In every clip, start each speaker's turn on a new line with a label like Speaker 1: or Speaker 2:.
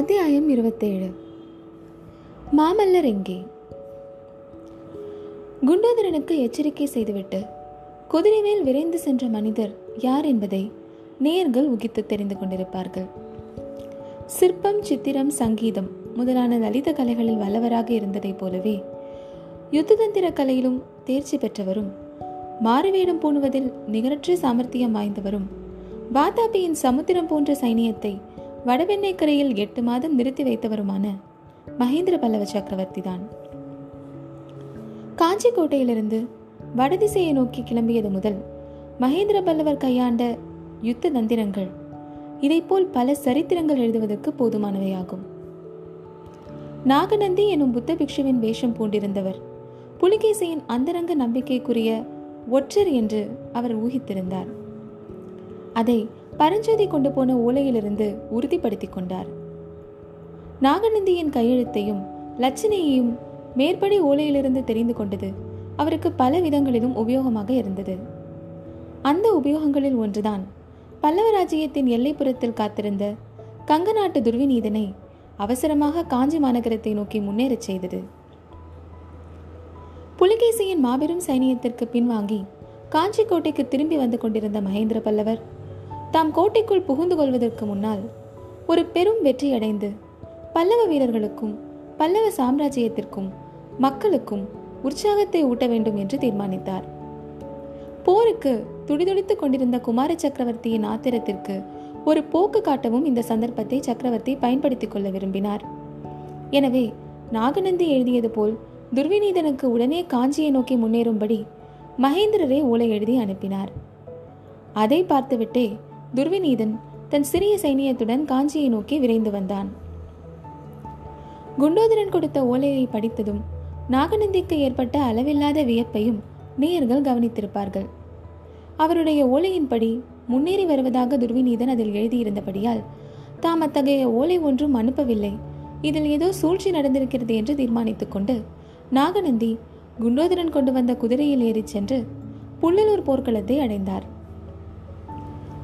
Speaker 1: அத்தியாயம் இருபத்தேழு. மாமல்லர் எங்கே? குண்டோதரனுக்கு எச்சரிக்கை செய்துவிட்டு குதிரை மேல் விரைந்து சென்ற மனிதர் யார் என்பதை நேயர்கள் உகித்து தெரிந்து கொண்டிருப்பார்கள். சிற்பம் சித்திரம் சங்கீதம் முதலான லலித கலைகளில் வல்லவராக இருந்ததைப் போலவே யுத்ததந்திர கலையிலும் தேர்ச்சி பெற்றவரும் மாறுவேடம் பூணுவதில் நிகரற்ற சாமர்த்தியம் வாய்ந்தவரும் வாதாபியின் சமுத்திரம் போன்ற சைனியத்தை வடவெண்ணை கரையில் எட்டு மாதம் நிறுத்தி வைத்தவருமான மகேந்திர பல்லவ சக்கரவர்த்தி தான் காஞ்சி கோட்டையிலிருந்து வடதிசையை நோக்கி கிளம்பியது முதல் மகேந்திர பல்லவர் கையாண்ட யுத்த தந்திரங்கள் இதைப்போல் பல சரித்திரங்கள் எழுதுவதற்கு போதுமானவையாகும். நாகநந்தி எனும் புத்த பிக்ஷுவின் வேஷம் பூண்டிருந்தவர் புலிகேசியின் அந்தரங்க நம்பிக்கைக்குரிய ஒற்றர் என்று அவர் ஊகித்திருந்தார். அதை பரஞ்சோதி கொண்டு போன ஓலையிலிருந்து உறுதிப்படுத்தி கொண்டார். நாகநந்தியின் கையெழுத்தையும் லட்சணையையும் மேற்படி ஓலையிலிருந்து தெரிந்து கொண்டது அவருக்கு பல விதங்களிலும் உபயோகமாக இருந்தது. அந்த உபயோகங்களில் ஒன்றுதான் பல்லவ ராஜ்யத்தின் எல்லைப்புறத்தில் காத்திருந்த கங்க நாட்டு துர்விநீதனை அவசரமாக காஞ்சி மாநகரத்தை நோக்கி முன்னேறச் செய்தது. புலிகேசியின் மாபெரும் சைனியத்திற்கு பின்வாங்கி காஞ்சி கோட்டைக்கு திரும்பி வந்து கொண்டிருந்த மகேந்திர பல்லவர் தாம் கோட்டைக்குள் புகுந்து கொள்வதற்கு முன்னால் ஒரு பெரும் வெற்றியடைந்து பல்லவ வீரர்களுக்கும் பல்லவ சாம்ராஜ்யத்திற்கும் மக்களுக்கும் உற்சாகத்தை ஊட்ட வேண்டும் என்று தீர்மானித்தார். போருக்கு துடிதுடித்துக் கொண்டிருந்த குமார சக்கரவர்த்தியின் ஆத்திரத்திற்கு ஒரு போக்கு காட்டவும் இந்த சந்தர்ப்பத்தை சக்கரவர்த்தி பயன்படுத்திக் கொள்ள விரும்பினார். எனவே நாகநந்தி எழுதியது போல் துர்விநீதனுக்கு உடனே காஞ்சியை நோக்கி முன்னேறும்படி மகேந்திரரே ஓலை எழுதி அனுப்பினார். அதை பார்த்துவிட்டே துர்விநீதன் தன் சிறிய சைனியத்துடன் காஞ்சியை நோக்கி விரைந்து வந்தான். குண்டோதரன் கொடுத்த ஓலையை படித்ததும் நாகநந்திக்கு ஏற்பட்ட அளவில்லாத வியப்பையும் நேயர்கள் கவனித்திருப்பார்கள். அவருடைய ஓலையின்படி முன்னேறி வருவதாக துர்விநீதன் அதில் எழுதியிருந்தபடியால் தாம் அத்தகைய ஓலை ஒன்றும் அனுப்பவில்லை. இதில் ஏதோ சூழ்ச்சி நடந்திருக்கிறது என்று தீர்மானித்துக் கொண்டு நாகநந்தி குண்டோதரன் கொண்டு வந்த குதிரையில் ஏறிச் சென்று புள்ளலூர் போர்க்களத்தை அடைந்தார்.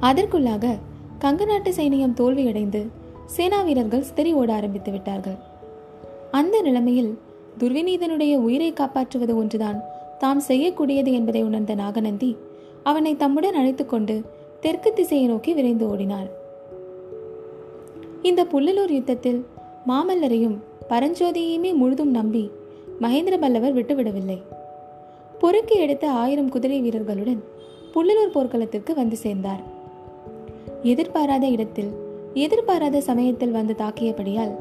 Speaker 1: அதற்குள்ளாக கங்க நாட்டு சைனியம் தோல்வியடைந்து சேனா வீரர்கள் சிதறி ஓட ஆரம்பித்து விட்டார்கள். அந்த நிலைமையில் துர்விநீதனுடைய உயிரை காப்பாற்றுவது ஒன்றுதான் தாம் செய்யக்கூடியது என்பதை உணர்ந்த நாகநந்தி அவனை தம்முடன் அழைத்துக்கொண்டு தெற்கு திசையை நோக்கி விரைந்து ஓடினார் இந்த புள்ளலூர் யுத்தத்தில் மாமல்லரையும் பரஞ்சோதியையுமே முழுதும் நம்பி மகேந்திர பல்லவர் விட்டுவிடவில்லை. பொறுக்கி எடுத்த ஆயிரம் குதிரை வீரர்களுடன் புள்ளலூர் போர்க்களத்திற்கு வந்து சேர்ந்தார். எதிர்பாராத இடத்தில் எதிர்பாராத சமயத்தில் வந்து தாக்கியபடியால்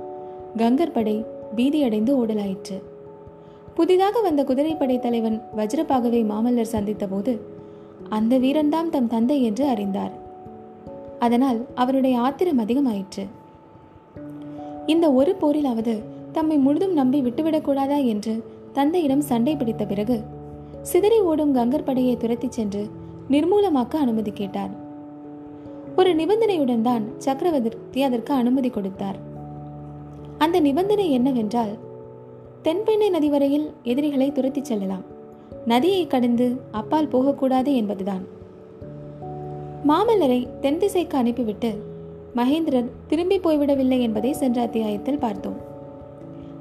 Speaker 1: கங்கர் படை பீதியடைந்து ஓடலாயிற்று. புதிதாக வந்த குதிரைப்படை தலைவன் வஜ்ரபாகவை மாமல்லர் சந்தித்த போது அந்த வீரன்தான் தம் தந்தை என்று அறிந்தார். அதனால் அவருடைய ஆத்திரம் அதிகமாயிற்று. இந்த ஒரு போரிலாவது தம்மை முழுதும் நம்பி விட்டுவிடக்கூடாதா என்று தந்தையிடம் சண்டை பிடித்த பிறகு சிதறி ஓடும் கங்கர் படையை துரத்திச் சென்று நிர்மூலமாக்க அனுமதி கேட்டார். ஒரு நிபந்தனையுடன் தான் சக்கரவர்த்தி அதற்கு அனுமதி கொடுத்தார். அந்த நிபந்தனை என்னவென்றால் தென்பெண்ணை நதி வரையில் எதிரிகளை துரத்திச் செல்லலாம். நதியை கடந்து அப்பால் போகக்கூடாது என்பதுதான். மாமல்லரை தென் திசைக்கு அனுப்பிவிட்டு மகேந்திரன் திரும்பி போய்விடவில்லை என்பதை சென்ற அத்தியாயத்தில் பார்த்தோம்.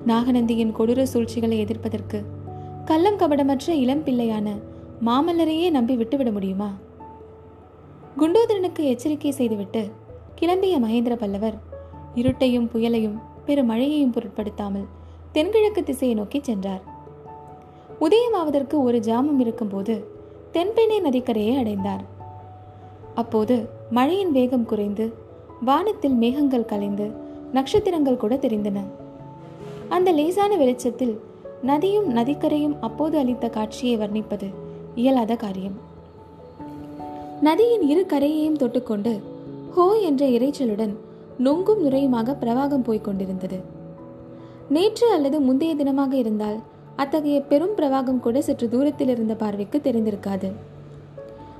Speaker 1: நாகநந்தியின் கொடூர சூழ்ச்சிகளை எதிர்ப்பதற்கு கள்ளம் கபடமற்ற இளம் பிள்ளையான மாமல்லரையே நம்பி விட்டுவிட முடியுமா? குண்டோதரனுக்கு எச்சரிக்கை செய்துவிட்டு கிளம்பிய மகேந்திர பல்லவர் இருட்டையும் புயலையும் பெருமழையையும் பொருட்படுத்தாமல் தென்கிழக்கு திசையை நோக்கி சென்றார். உதயமாவதற்கு ஒரு ஜாமம் இருக்கும்போது தென்பெண்ணை நதிக்கரையை அடைந்தார். அப்போது மழையின் வேகம் குறைந்து வானத்தில் மேகங்கள் கலைந்து நட்சத்திரங்கள் கூட தெரிந்தன. அந்த லேசான வெளிச்சத்தில் நதியும் நதிக்கரையும் அப்போது அளித்த காட்சியை வர்ணிப்பது இயலாத காரியம். நதியின் இரு கரையையும் தொட்டுக்கொண்டு ஹோ என்ற இறைச்சலுடன் நொங்கும் நுரையுமாக பிரவாகம் போய்க் கொண்டிருந்தது. நேற்று அல்லது முந்தைய தினமாக இருந்தால் அத்தகைய பெரும் பிரவாகம் கூட சற்று தூரத்தில் இருந்த பார்வைக்கு தெரிந்திருக்காது.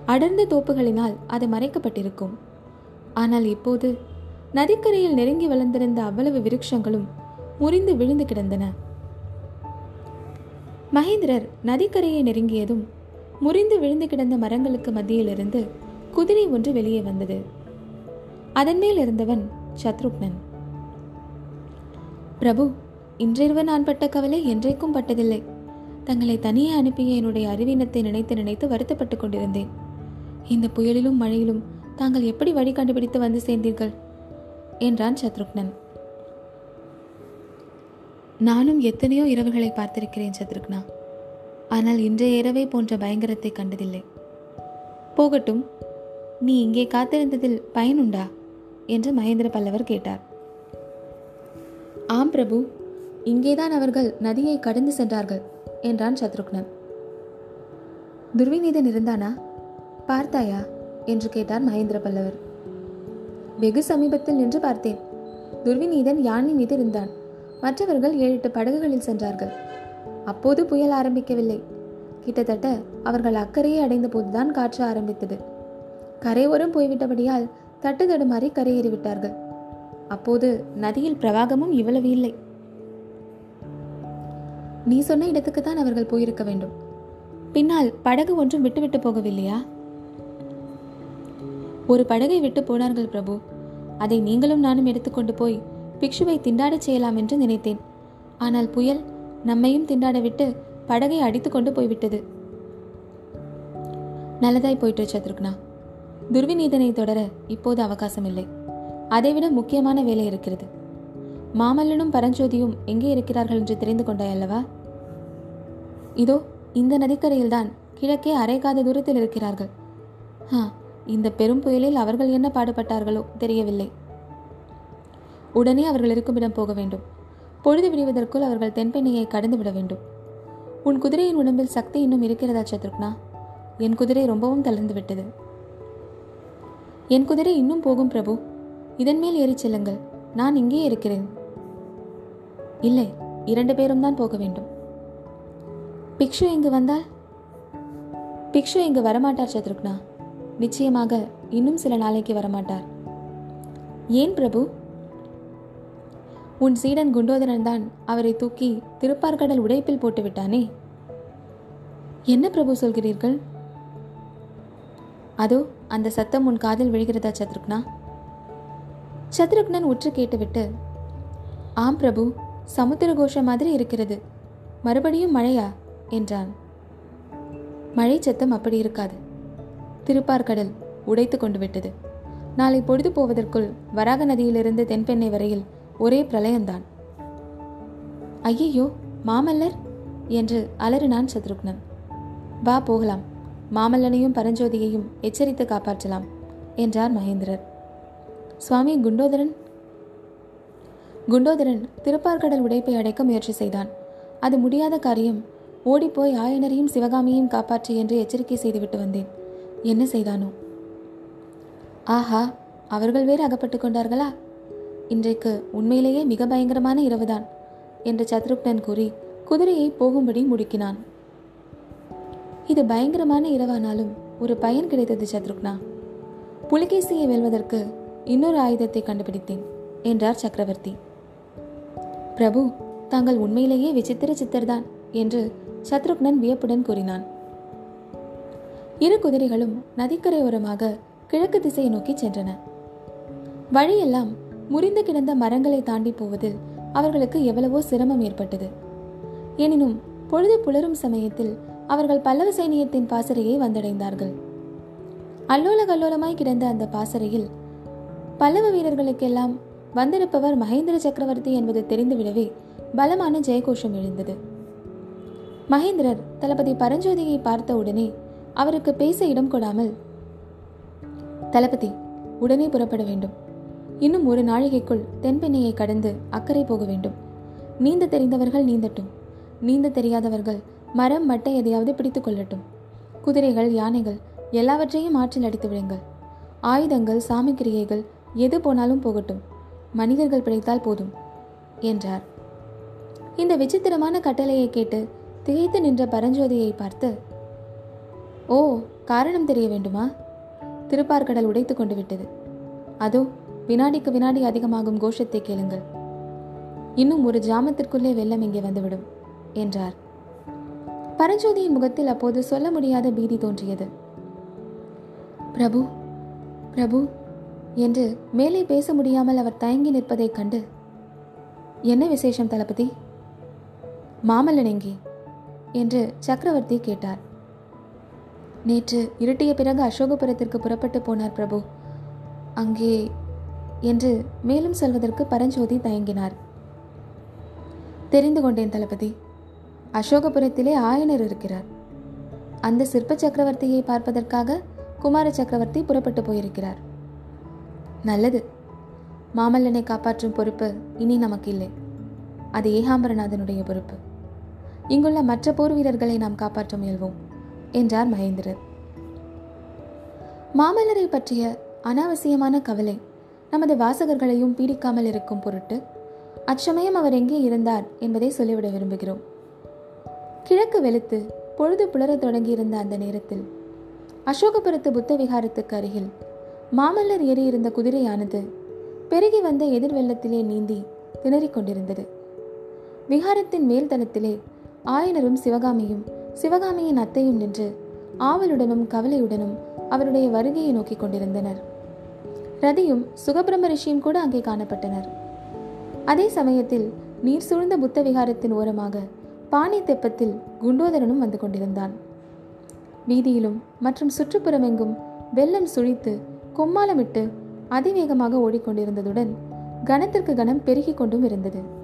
Speaker 1: அடர்ந்த தோப்புகளினால் அது மறைக்கப்பட்டிருக்கும். ஆனால் இப்போது நதிக்கரையில் நெருங்கி வளர்ந்திருந்த அவ்வளவு விருட்சங்களும் முறிந்து விழுந்து கிடந்தன. மகேந்திரர் நதிக்கரையை நெருங்கியதும் முறிந்து விழுந்து கிடந்த மரங்களுக்கு மத்தியிலிருந்து குதிரை ஒன்று வெளியே வந்தது. அதன் மேல் இருந்தவன் சத்ருக்னன். பிரபு இன்றிரவு நான் பட்ட கவலை என்றைக்கும் பட்டதில்லை. தங்களை தனியே அனுப்பிய என்னுடைய அறிவீனத்தை நினைத்து நினைத்து வருத்தப்பட்டுக் கொண்டிருந்தேன். இந்த புயலிலும் மழையிலும் தாங்கள் எப்படி வழி கண்டுபிடித்து வந்து சேர்ந்தீர்கள்? என்றான் சத்ருக்னன். நானும் எத்தனையோ இரவுகளை பார்த்திருக்கிறேன் சத்ருக்னா. ஆனால் இன்றைய இரவை போன்ற பயங்கரத்தை கண்டதில்லை. போகட்டும் நீ இங்கே காத்திருந்ததில் பயனுண்டா என்று மகேந்திர பல்லவர் கேட்டார். ஆம் பிரபு இங்கேதான் அவர்கள் நதியை கடந்து சென்றார்கள் என்றான் சத்ருக்னன். துர்விநீதன் இருந்தானா? பார்த்தாயா? என்று கேட்டார் மகேந்திர பல்லவர். வெகு சமீபத்தில் நின்று பார்த்தேன். துர்விநீதன் யானை மீது இருந்தான். மற்றவர்கள் ஏழு எட்டு படகுகளில் சென்றார்கள். அப்போது புயல் ஆரம்பிக்கவில்லை. கிட்டத்தட்ட அவர்கள் அக்கறையை அடைந்த போதுதான் காற்று ஆரம்பித்தது. கரையோரம் போய்விட்டபடியால் தட்டு தடுமாறி கரையேறிவிட்டார்கள். அப்போது நதியில் பிரவாகமும் இவ்வளவு இல்லை. நீ சொன்ன இடத்துக்கு தான் அவர்கள் போயிருக்க வேண்டும். பின்னால் படகு ஒன்றும் விட்டுவிட்டு போகவில்லையா? ஒரு படகை விட்டு போனார்கள் பிரபு. அதை நீங்களும் நானும் எடுத்துக்கொண்டு போய் பிக்ஷுவை திண்டாடச் செய்யலாம் என்று நினைத்தேன். ஆனால் புயல் நம்மையும் திண்டாட விட்டு படகை அடித்துக்கொண்டு போய்விட்டது. நல்லதாய் போயிட்டு சத்ருக்னா. துர்விநீதனை தொடர இப்போது அவகாசம் இல்லை அதைவிட முக்கியமான வேலை இருக்கிறது. மாமல்லனும் பரஞ்சோதியும் எங்கே இருக்கிறார்கள் என்று தெரிந்து கொண்டாய் அல்லவா இதோ இந்த நதிக்கரையில்தான் கிழக்கே அரைக்காத தூரத்தில் இருக்கிறார்கள். ஆ இந்த பெரும் புயலில் அவர்கள் என்ன பாடுபட்டார்களோ தெரியவில்லை. உடனே அவர்கள் இருக்குமிடம் போக வேண்டும். பொழுது விடுவதற்குள் அவர்கள் தென்பெண்ணையை கடந்து விட வேண்டும். உன் குதிரையின் உடம்பில் சக்தி இன்னும் இருக்கிறதா சத்ருக்னா? என் குதிரை ரொம்பவும் தளர்ந்து விட்டது. என் குதிரை இன்னும் போகும் பிரபு. இதன் மேல் ஏறிச் செல்லுங்கள். நான் இங்கே இருக்கிறேன். இல்லை இரண்டு பேரும் தான் போக வேண்டும். பிக்ஷு இங்கு வந்தால்? பிக்ஷு இங்கு வரமாட்டார் சத்ருக்னா. நிச்சயமாக இன்னும் சில நாளைக்கு வரமாட்டார். ஏன் பிரபு? உன் சீடன் குண்டோதரன் தான் அவரை தூக்கி திருப்பார்கடல் உடைப்பில் போட்டுவிட்டானே? என்ன பிரபு சொல்கிறீர்கள்? அதோ அந்த சத்தம் உன் காதில் விழுகிறதா சத்ருக்னா? சத்ருக்னன் உற்று கேட்டுவிட்டு ஆம் பிரபு சமுத்திர கோஷம் மாதிரி இருக்கிறது. மறுபடியும் மழையா? என்றான். மழை சத்தம் அப்படி இருக்காது. திருப்பார்கடல் உடைத்து கொண்டு விட்டது. நாளை பொழுது போவதற்குள் வராக நதியிலிருந்து தென்பெண்ணை வரையில் ஒரே பிரளயம்தான். ஐயையோ மாமல்லர்? என்று அலறினான் சத்ருக்னன். வா போகலாம். மாமல்லனையும் பரஞ்சோதியையும் எச்சரித்து காப்பாற்றலாம் என்றார் மகேந்திரர். சுவாமி குண்டோதரன்? குண்டோதரன் திருப்பார்கடல் உடைப்பை அடைக்க முயற்சி செய்தான். அது முடியாத காரியம். ஓடிப்போய் ஆயனரையும் சிவகாமியையும் காப்பாற்று என்று எச்சரிக்கை செய்துவிட்டு வந்தேன். என்ன செய்தானோ? ஆஹா அவர்கள் வேறு அகப்பட்டு கொண்டார்களா? இன்றைக்கு உண்மையிலேயே மிக பயங்கரமான இரவுதான் என்று சத்ருக்னன் கூறி குதிரையை போகும்படி முடுக்கினான். இது பயங்கரமான இரவானாலும் ஒரு பயன் கிடைத்தது சத்ருக்னா. புலிகேசியை வெல்வதற்கு இன்னொரு ஆயுதத்தை கண்டுபிடித்தேன் என்றார் சக்கரவர்த்தி. பிரபு தாங்கள் உண்மையிலேயே விசித்திர சித்தர்தான் என்று சத்ருக்னன் வியப்புடன் கூறினான். இரு குதிரைகளும் நதிக்கரையோரமாக கிழக்கு திசையை நோக்கி சென்றன. வழியெல்லாம் முறிந்து கிடந்த மரங்களை தாண்டி போவதில் அவர்களுக்கு எவ்வளவோ சிரமம் ஏற்பட்டது. எனினும் பொழுது புலரும் சமயத்தில் அவர்கள் பல்லவ சைனியத்தின் பாசறையை வந்தடைந்தார்கள். அல்லோல கல்லோலமாய் கிடந்த அந்த பாசறையில் பல்லவ வீரர்களுக்கெல்லாம் வந்திருப்பவர் மகேந்திர சக்கரவர்த்தி என்பது தெரிந்துவிடவே பலமான ஜெயகோஷம் எழுந்தது. மகேந்திரர் தளபதி பரஞ்சோதியை பார்த்த உடனே அவருக்கு பேச இடம் கொடாமல் தளபதி உடனே புறப்பட வேண்டும். இன்னும் ஒரு நாழிகைக்குள் தென்பெண்ணையை கடந்து அக்கறை போக வேண்டும். நீந்த தெரிந்தவர்கள் நீந்தட்டும். நீந்த தெரியாதவர்கள் மரம் மட்டை எதையாவது பிடித்துக் கொள்ளட்டும். குதிரைகள் யானைகள் எல்லாவற்றையும் ஆற்றில் அடித்து விடுங்கள் ஆயுதங்கள் சாமிக்கிரியைகள் எது போனாலும் போகட்டும். மனிதர்கள் பிழைத்தால் போதும் என்றார். இந்த விசித்திரமான கட்டளையை கேட்டு திகைத்து நின்ற பரஞ்சோதியை பார்த்து ஓ காரணம் தெரிய வேண்டுமா? திருப்பார்கடல் உடைத்து கொண்டு விட்டது. அதோ வினாடிக்கு வினாடி அதிகமாகும் கோஷத்தை கேளுங்கள். இன்னும் ஒரு ஜாமத்திற்குள்ளே வெள்ளம் இங்கே வந்துவிடும் என்றார். பரஞ்சோதியின் முகத்தில் அப்போது சொல்ல முடியாத பீதி தோன்றியது. பிரபு பிரபு என்று மேலே பேச முடியாமல் அவர் தயங்கி நிற்பதைக் கண்டு என்ன விசேஷம் தளபதி? மாமல்லன் எங்கே? என்று சக்கரவர்த்தி கேட்டார். நேற்று இருட்டிய பிறகு அசோகபுரத்திற்கு புறப்பட்டு போனார் பிரபு. அங்கே என்று மேலும் சொல்வதற்கு பரஞ்சோதி தயங்கினார். தெரிந்து கொண்டேன் தளபதி. அசோகபுரத்திலே ஆயனர் இருக்கிறார். அந்த சிற்ப சக்கரவர்த்தியை பார்ப்பதற்காக குமார சக்கரவர்த்தி புறப்பட்டு போயிருக்கிறார். நல்லது. மாமல்லனை காப்பாற்றும் பொறுப்பு இனி நமக்கு இல்லை அது ஏகாம்பரநாதனுடைய பொறுப்பு. இங்குள்ள மற்ற போர் வீரர்களை நாம் காப்பாற்ற முயல்வோம் என்றார் மகேந்திரர். மாமல்லரை பற்றிய அனாவசியமான கவலை நமது வாசகர்களையும் பீடிக்காமல் இருக்கும் பொருட்டு அச்சமயம் அவர் எங்கே இருந்தார் என்பதை சொல்லிவிட விரும்புகிறோம். கிழக்கு வெளுத்து பொழுது புலரத் தொடங்கியிருந்த அந்த நேரத்தில் அசோகபுரத்து புத்த விகாரத்துக்கு அருகில் மாமல்லர் ஏறியிருந்த குதிரையானது பெருகி வந்த எதிர் வெள்ளத்திலே நீந்தி திணறிக் கொண்டிருந்தது. விகாரத்தின் மேல் தளத்திலே ஆயனரும் சிவகாமியும் சிவகாமியின் அத்தையும் நின்று ஆவலுடனும் கவலையுடனும் அவருடைய வருகையை நோக்கிக் கொண்டிருந்தனர். ரதியும் சுகபிரம ரிஷியும் கூட அங்கே காணப்பட்டனர். அதே சமயத்தில் நீர் சூழ்ந்த புத்த விகாரத்தின் ஓரமாக பானை தெப்பத்தில் குண்டோதரனும் வந்து கொண்டிருந்தான். வீதியிலும் மற்றும் சுற்றுப்புறமெங்கும் வெள்ளம் சுழித்து கொம்மாலமிட்டு அதிவேகமாக ஓடிக்கொண்டிருந்ததுடன் கனத்திற்கு கனம் பெருகிக் கொண்டும் இருந்தது.